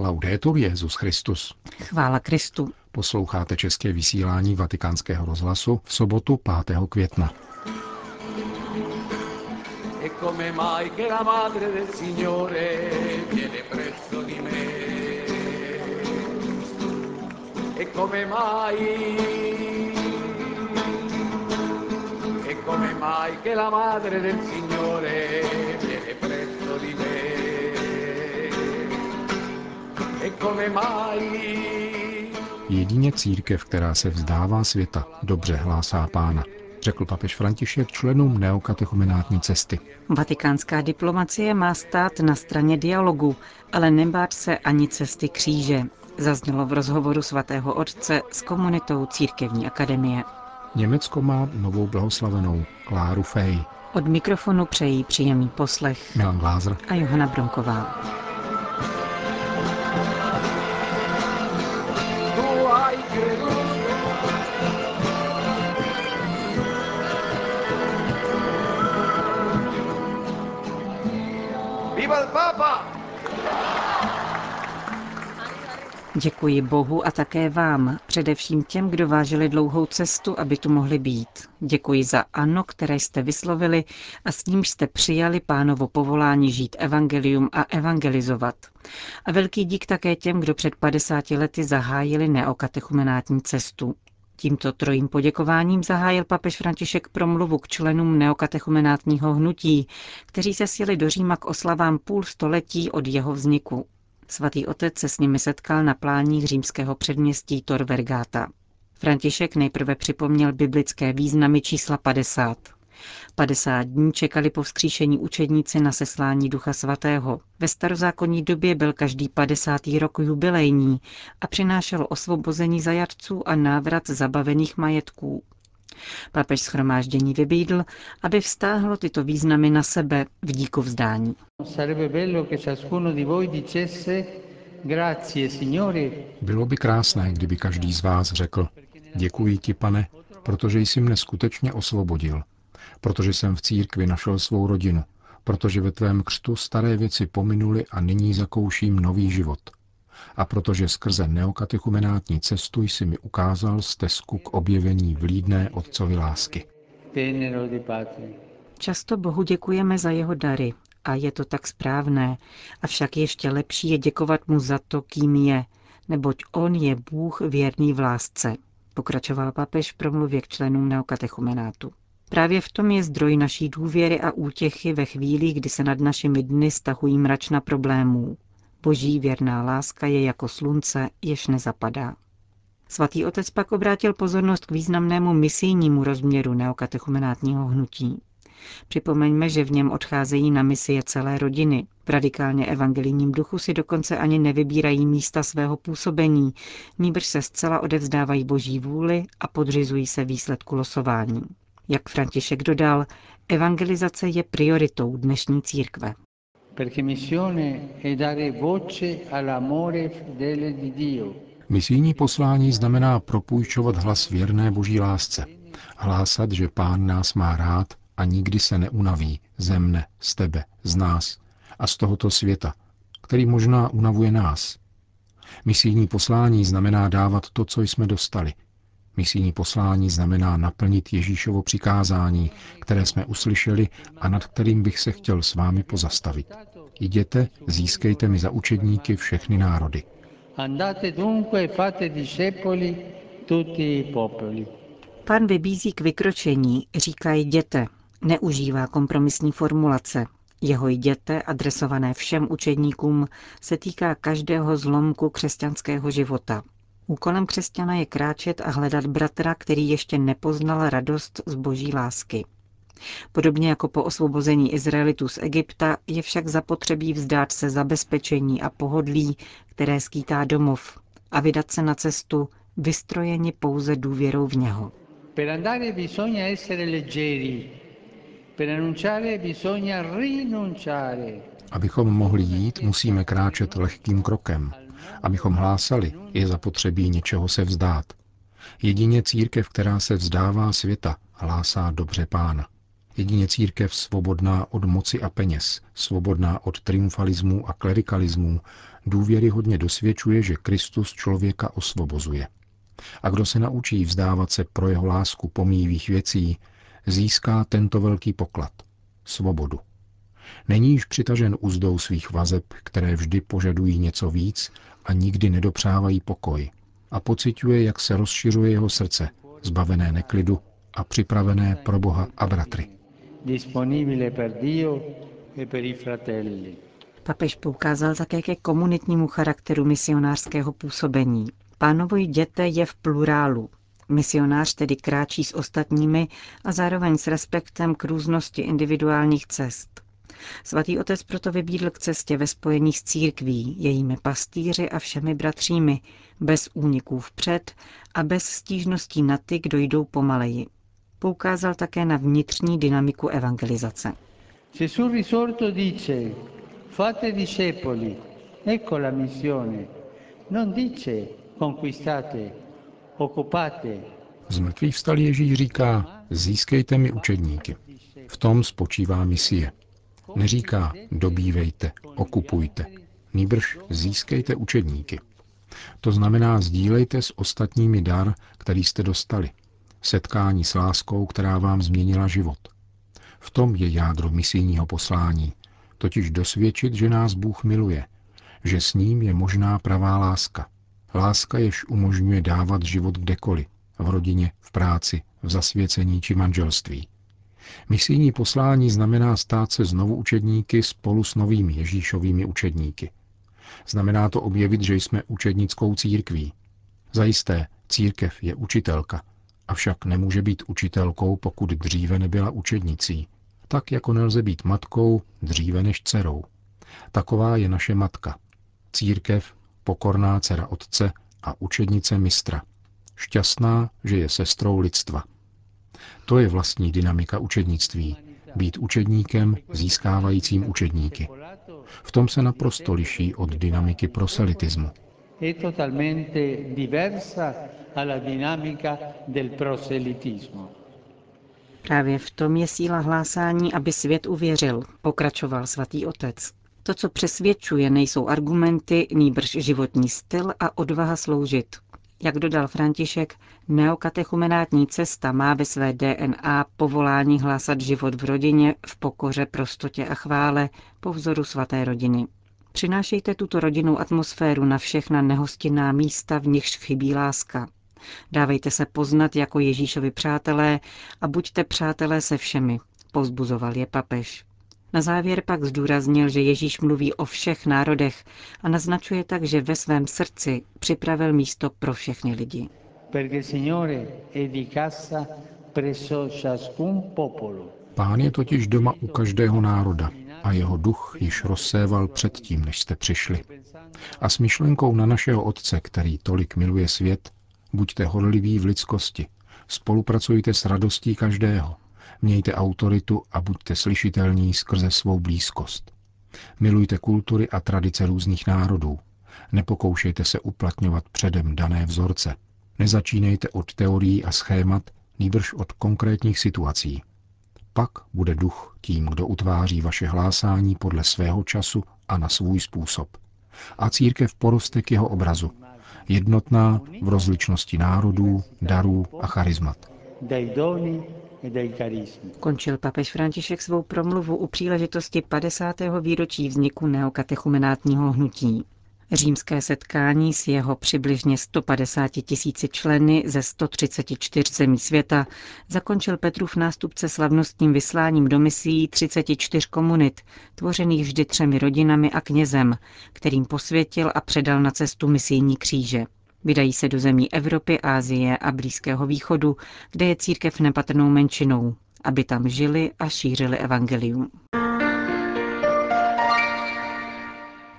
Laudetur Jezus Christus. Chvála Kristu. Posloucháte české vysílání Vatikánského rozhlasu v sobotu 5. května. E come mai che la madre del Signore viene presso di me. E come mai E come mai che la madre del Signore viene presso di me. Jedině církev, která se vzdává světa, dobře hlásá pána řekl papež František členům neokatechumenátní cesty. Vatikánská diplomacie má stát na straně dialogu, ale nebát se ani cesty kříže, zaznělo v rozhovoru svatého otce s komunitou Církevní akademie. Německo má novou blahoslavenou, Kláru Fej. Od mikrofonu přejí příjemný poslech Milan Glázer a Johana Bronková. Papa! Děkuji Bohu a také vám, především těm, kdo vážili dlouhou cestu, aby tu mohli být. Děkuji za ano, které jste vyslovili a s ním jste přijali pánovo povolání žít evangelium a evangelizovat. A velký dík také těm, kdo před 50 lety zahájili neokatechumenátní cestu. Tímto trojím poděkováním zahájil papež František promluvu k členům neokatechumenátního hnutí, kteří se sjeli do Říma k oslavám půl století od jeho vzniku. Svatý otec se s nimi setkal na pláních římského předměstí Tor Vergata. František nejprve připomněl biblické významy čísla 50. 50 dní čekali po vzkříšení učedníci na seslání Ducha Svatého. Ve starozákonní době byl každý 50. rok jubilejní a přinášel osvobození zajatců a návrat zabavených majetků. Papež schromáždění vybídl, aby vztáhlo tyto významy na sebe v díku vzdání. Bylo by krásné, kdyby každý z vás řekl, děkuji ti, pane, protože jsi mne skutečně osvobodil, protože jsem v církvi našel svou rodinu, protože ve tvém křtu staré věci pominuly a nyní zakouším nový život a protože skrze neokatechumenátní cestu jsi mi ukázal stezku k objevení vlídné otcovi lásky. Často Bohu děkujeme za jeho dary a je to tak správné, avšak ještě lepší je děkovat mu za to, kým je, neboť on je Bůh věrný v lásce, pokračoval papež v promluvě k členům neokatechumenátu. Právě v tom je zdroj naší důvěry a útěchy ve chvíli, kdy se nad našimi dny stahují mračna problémů. Boží věrná láska je jako slunce, jež nezapadá. Svatý otec pak obrátil pozornost k významnému misijnímu rozměru neokatechumenátního hnutí. Připomeňme, že v něm odcházejí na misie celé rodiny. V radikálně evangelijním duchu si dokonce ani nevybírají místa svého působení, níbrž se zcela odevzdávají boží vůli a podřizují se výsledku losování. Jak František dodal, evangelizace je prioritou dnešní církve perché missione è dare voce all'amore fedele di Dio. Misijní poslání znamená propůjčovat hlas věrné boží lásce. Hlásat, že pán nás má rád a nikdy se neunaví ze mne, z tebe, z nás a z tohoto světa, který možná unavuje nás. Misijní poslání znamená dávat to, co jsme dostali – Misijní poslání znamená naplnit Ježíšovo přikázání, které jsme uslyšeli a nad kterým bych se chtěl s vámi pozastavit. Jděte, získejte mi za učedníky všechny národy. E Pan vybízí k vykročení, říká jděte, neužívá kompromisní formulace. Jeho jděte, adresované všem učedníkům, se týká každého zlomku křesťanského života, Úkolem křesťana je kráčet a hledat bratra, který ještě nepoznal radost z boží lásky. Podobně jako po osvobození Izraelitů z Egypta je však zapotřebí vzdát se zabezpečení a pohodlí, které skýtá domov, a vydat se na cestu vystrojeni pouze důvěrou v něho. Per andare bisogna essere leggeri, per annunciare bisogna rinunciare. Abychom mohli jít, musíme kráčet lehkým krokem. Abychom hlásali, je zapotřebí něčeho se vzdát. Jedině církev, která se vzdává světa, hlásá dobře pána. Jedině církev svobodná od moci a peněz, svobodná od triumfalismu a klerikalismu, důvěryhodně dosvědčuje, že Kristus člověka osvobozuje. A kdo se naučí vzdávat se pro jeho lásku pomíjivých věcí, získá tento velký poklad – svobodu. Není již přitažen úzdou svých vazeb, které vždy požadují něco víc a nikdy nedopřávají pokoj. A pociťuje, jak se rozšiřuje jeho srdce, zbavené neklidu a připravené pro Boha a bratry. E Papež poukázal také ke komunitnímu charakteru misionářského působení. Pánovo jděte je v plurálu. Misionář tedy kráčí s ostatními a zároveň s respektem k různosti individuálních cest. Svatý otec proto vybídl k cestě ve spojení s církví, jejími pastýři a všemi bratřími, bez úniků vpřed a bez stížností na ty, kdo jdou pomaleji. Poukázal také na vnitřní dynamiku evangelizace. Gesù risorto dice, fate discepoli, ecco la missione. Non dice, conquistate, occupate. Zmrtvý vstal Ježíš říká, získejte mi učedníky. V tom spočívá misie. Neříká dobývejte, okupujte. Nýbrž získejte učedníky. To znamená sdílejte s ostatními dar, který jste dostali. Setkání s láskou, která vám změnila život. V tom je jádro misijního poslání, totiž dosvědčit, že nás Bůh miluje, že s ním je možná pravá láska. Láska, jež umožňuje dávat život kdekoliv, v rodině, v práci, v zasvěcení či manželství. Misijní poslání znamená stát se znovu učedníky spolu s novými Ježíšovými učedníky. Znamená to objevit, že jsme učednickou církví. Zajisté, církev je učitelka, avšak nemůže být učitelkou, pokud dříve nebyla učednicí. Tak jako nelze být matkou dříve než dcerou. Taková je naše matka. Církev, pokorná dcera otce a učednice mistra. Šťastná, že je sestrou lidstva. To je vlastní dynamika učednictví. Být učedníkem, získávajícím učedníky. V tom se naprosto liší od dynamiky proselitismu. Právě v tom je síla hlásání, aby svět uvěřil, pokračoval svatý otec. To, co přesvědčuje, nejsou argumenty, nýbrž životní styl a odvaha sloužit. Jak dodal František, neokatechumenátní cesta má ve své DNA povolání hlásat život v rodině, v pokoře, prostotě a chvále, po vzoru svaté rodiny. Přinášejte tuto rodinnou atmosféru na všechna nehostinná místa, v nichž chybí láska. Dávejte se poznat jako Ježíšovi přátelé a buďte přátelé se všemi, pozbuzoval je papež. Na závěr pak zdůraznil, že Ježíš mluví o všech národech a naznačuje tak, že ve svém srdci připravil místo pro všechny lidi. Pán je totiž doma u každého národa a jeho duch již rozséval předtím, než jste přišli. A s myšlenkou na našeho Otce, který tolik miluje svět, buďte horliví v lidskosti, spolupracujte s radostí každého, Mějte autoritu a buďte slyšitelní skrze svou blízkost. Milujte kultury a tradice různých národů. Nepokoušejte se uplatňovat předem dané vzorce. Nezačínejte od teorií a schémat, nýbrž od konkrétních situací. Pak bude duch tím, kdo utváří vaše hlásání podle svého času a na svůj způsob. A církev poroste k jeho obrazu, jednotná v rozličnosti národů, darů a charizmat. Končil papež František svou promluvu u příležitosti 50. výročí vzniku neokatechumenátního hnutí. Římské setkání s jeho přibližně 150 tisíci členy ze 134 zemí světa zakončil Petrův nástupce slavnostním vysláním do misí 34 komunit, tvořených vždy třemi rodinami a knězem, kterým posvětil a předal na cestu misijní kříže. Vydají se do zemí Evropy, Ázie a Blízkého východu, kde je církev nepatrnou menšinou, aby tam žili a šířili evangelium.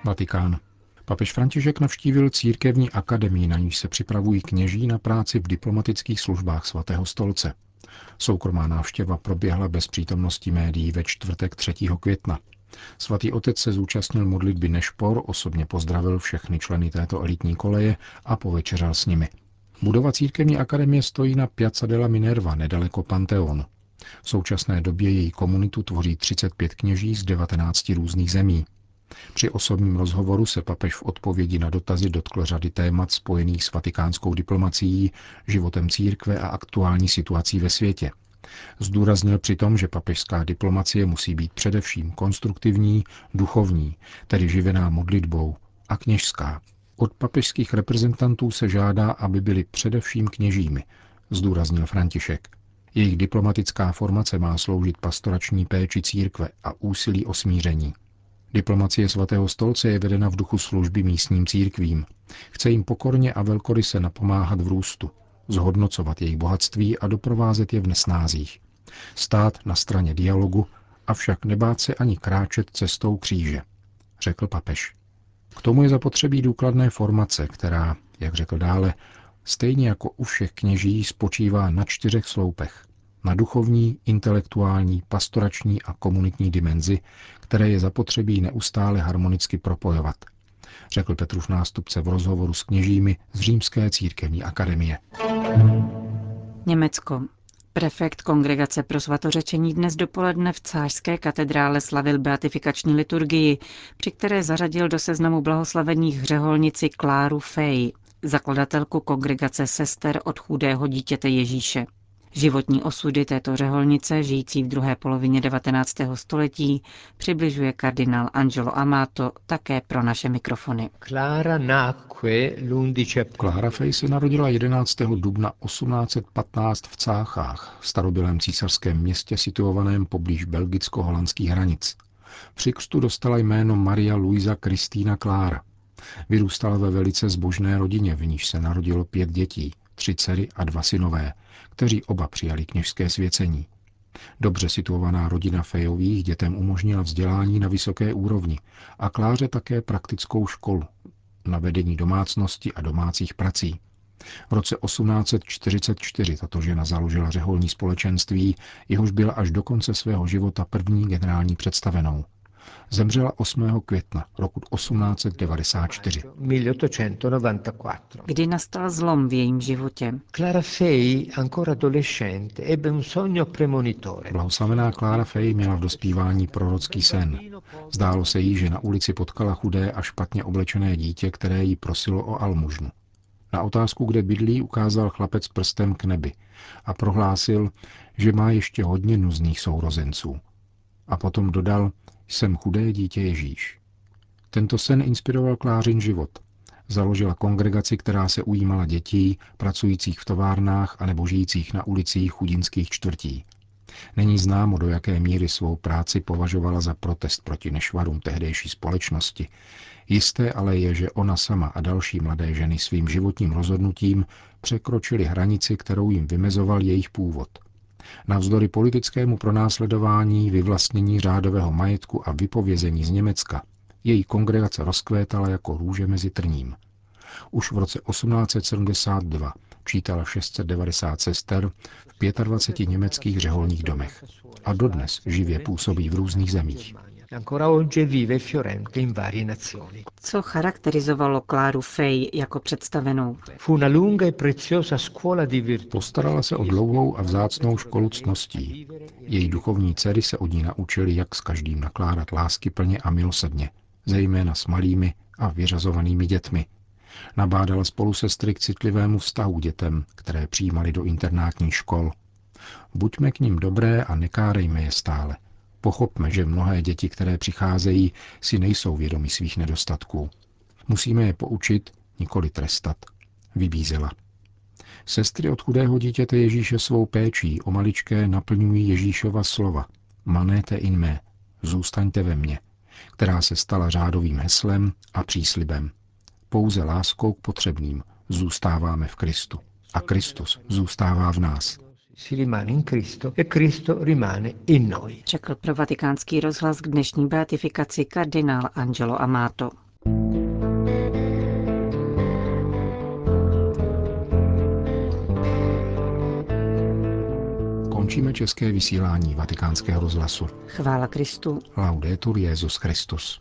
Vatikán. Papež František navštívil církevní akademii, na níž se připravují kněží na práci v diplomatických službách svatého stolce. Soukromá návštěva proběhla bez přítomnosti médií ve čtvrtek 3. května. Svatý otec se zúčastnil modlitby Nešpor, osobně pozdravil všechny členy této elitní koleje a povečeřal s nimi. Budova církevní akademie stojí na Piazza della Minerva, nedaleko Panteonu. V současné době její komunitu tvoří 35 kněží z 19 různých zemí. Při osobním rozhovoru se papež v odpovědi na dotazy dotkl řady témat spojených s vatikánskou diplomacií, životem církve a aktuální situací ve světě. Zdůraznil přitom, že papežská diplomacie musí být především konstruktivní, duchovní, tedy živená modlitbou, a kněžská. Od papežských reprezentantů se žádá, aby byli především kněžími, zdůraznil František. Jejich diplomatická formace má sloužit pastorační péči církve a úsilí o smíření. Diplomacie svatého stolce je vedena v duchu služby místním církvím. Chce jim pokorně a velkoryse napomáhat v růstu, zhodnocovat jejich bohatství a doprovázet je v nesnázích. Stát na straně dialogu, avšak nebát se ani kráčet cestou kříže, řekl papež. K tomu je zapotřebí důkladné formace, která, jak řekl dále, stejně jako u všech kněží spočívá na čtyřech sloupech. Na duchovní, intelektuální, pastorační a komunitní dimenzi, které je zapotřebí neustále harmonicky propojovat, řekl Petrův nástupce v rozhovoru s kněžími z Římské církevní akademie. Německo. Prefekt Kongregace pro svatořečení dnes dopoledne v Cářské katedrále slavil beatifikační liturgii, při které zařadil do seznamu blahoslavených hřeholnici Kláru Fej, zakladatelku Kongregace sester od chudého dítěte Ježíše. Životní osudy této řeholnice, žijící v druhé polovině 19. století, přibližuje kardinál Angelo Amato také pro naše mikrofony. Klára Fej se narodila 11. dubna 1815 v Cáchách, starobylém císařském městě situovaném poblíž belgicko-holandských hranic. Při křtu dostala jméno Maria Luisa Kristýna Klára. Vyrůstala ve velice zbožné rodině, v níž se narodilo pět dětí, tři dcery a dva synové, kteří oba přijali kněžské svěcení. Dobře situovaná rodina Fejových dětem umožnila vzdělání na vysoké úrovni a Kláře také praktickou školu na vedení domácnosti a domácích prací. V roce 1844 tato žena založila řeholní společenství, jehož byla až do konce svého života první generální představenou. Zemřela 8. května roku 1894. Kdy nastal zlom v jejím životě? Clara Fey, ancora adolescente, ebbe un sogno premonitore. Blahoslavená Clara Fey měla v dospívání prorocký sen. Zdálo se jí, že na ulici potkala chudé a špatně oblečené dítě, které jí prosilo o almužnu. Na otázku, kde bydlí, ukázal chlapec prstem k nebi a prohlásil, že má ještě hodně nuzných sourozenců. A potom dodal, jsem chudé dítě Ježíš. Tento sen inspiroval Klářin život. Založila kongregaci, která se ujímala dětí, pracujících v továrnách a nebo žijících na ulicích chudinských čtvrtí. Není známo, do jaké míry svou práci považovala za protest proti nešvarům tehdejší společnosti. Jisté ale je, že ona sama a další mladé ženy svým životním rozhodnutím překročili hranici, kterou jim vymezoval jejich původ – Navzdory politickému pronásledování, vyvlastnění řádového majetku a vypovězení z Německa, její kongregace rozkvétala jako růže mezi trním. Už v roce 1872 čítala 690 sester v 25 německých řeholních domech a dodnes živě působí v různých zemích. Co charakterizovalo Kláru Fej jako představenou? E Postarala se o dlouhou a vzácnou školu ctností. Její duchovní dcery se od ní naučili, jak s každým nakládat lásky plně a milosedně, zejména s malými a vyřazovanými dětmi. Nabádala spolu sestry k citlivému vztahu dětem, které přijímali do internátních škol. Buďme k ním dobré a nekárejme je stále – Pochopme, že mnohé děti, které přicházejí, si nejsou vědomi svých nedostatků. Musíme je poučit, nikoli trestat. Vybízela. Sestry od chudého dítěte Ježíše svou péčí o maličké naplňují Ježíšova slova. Manete in me, zůstaňte ve mně, která se stala řádovým heslem a příslibem. Pouze láskou k potřebným zůstáváme v Kristu. A Kristus zůstává v nás si rimane in Cristo e Cristo rimane in noi. Řekl pro vatikánský rozhlas k dnešní beatifikaci kardinál Angelo Amato. Končíme české vysílání vatikánského rozhlasu. Chvála Kristu. Laudetur Jezus Christus.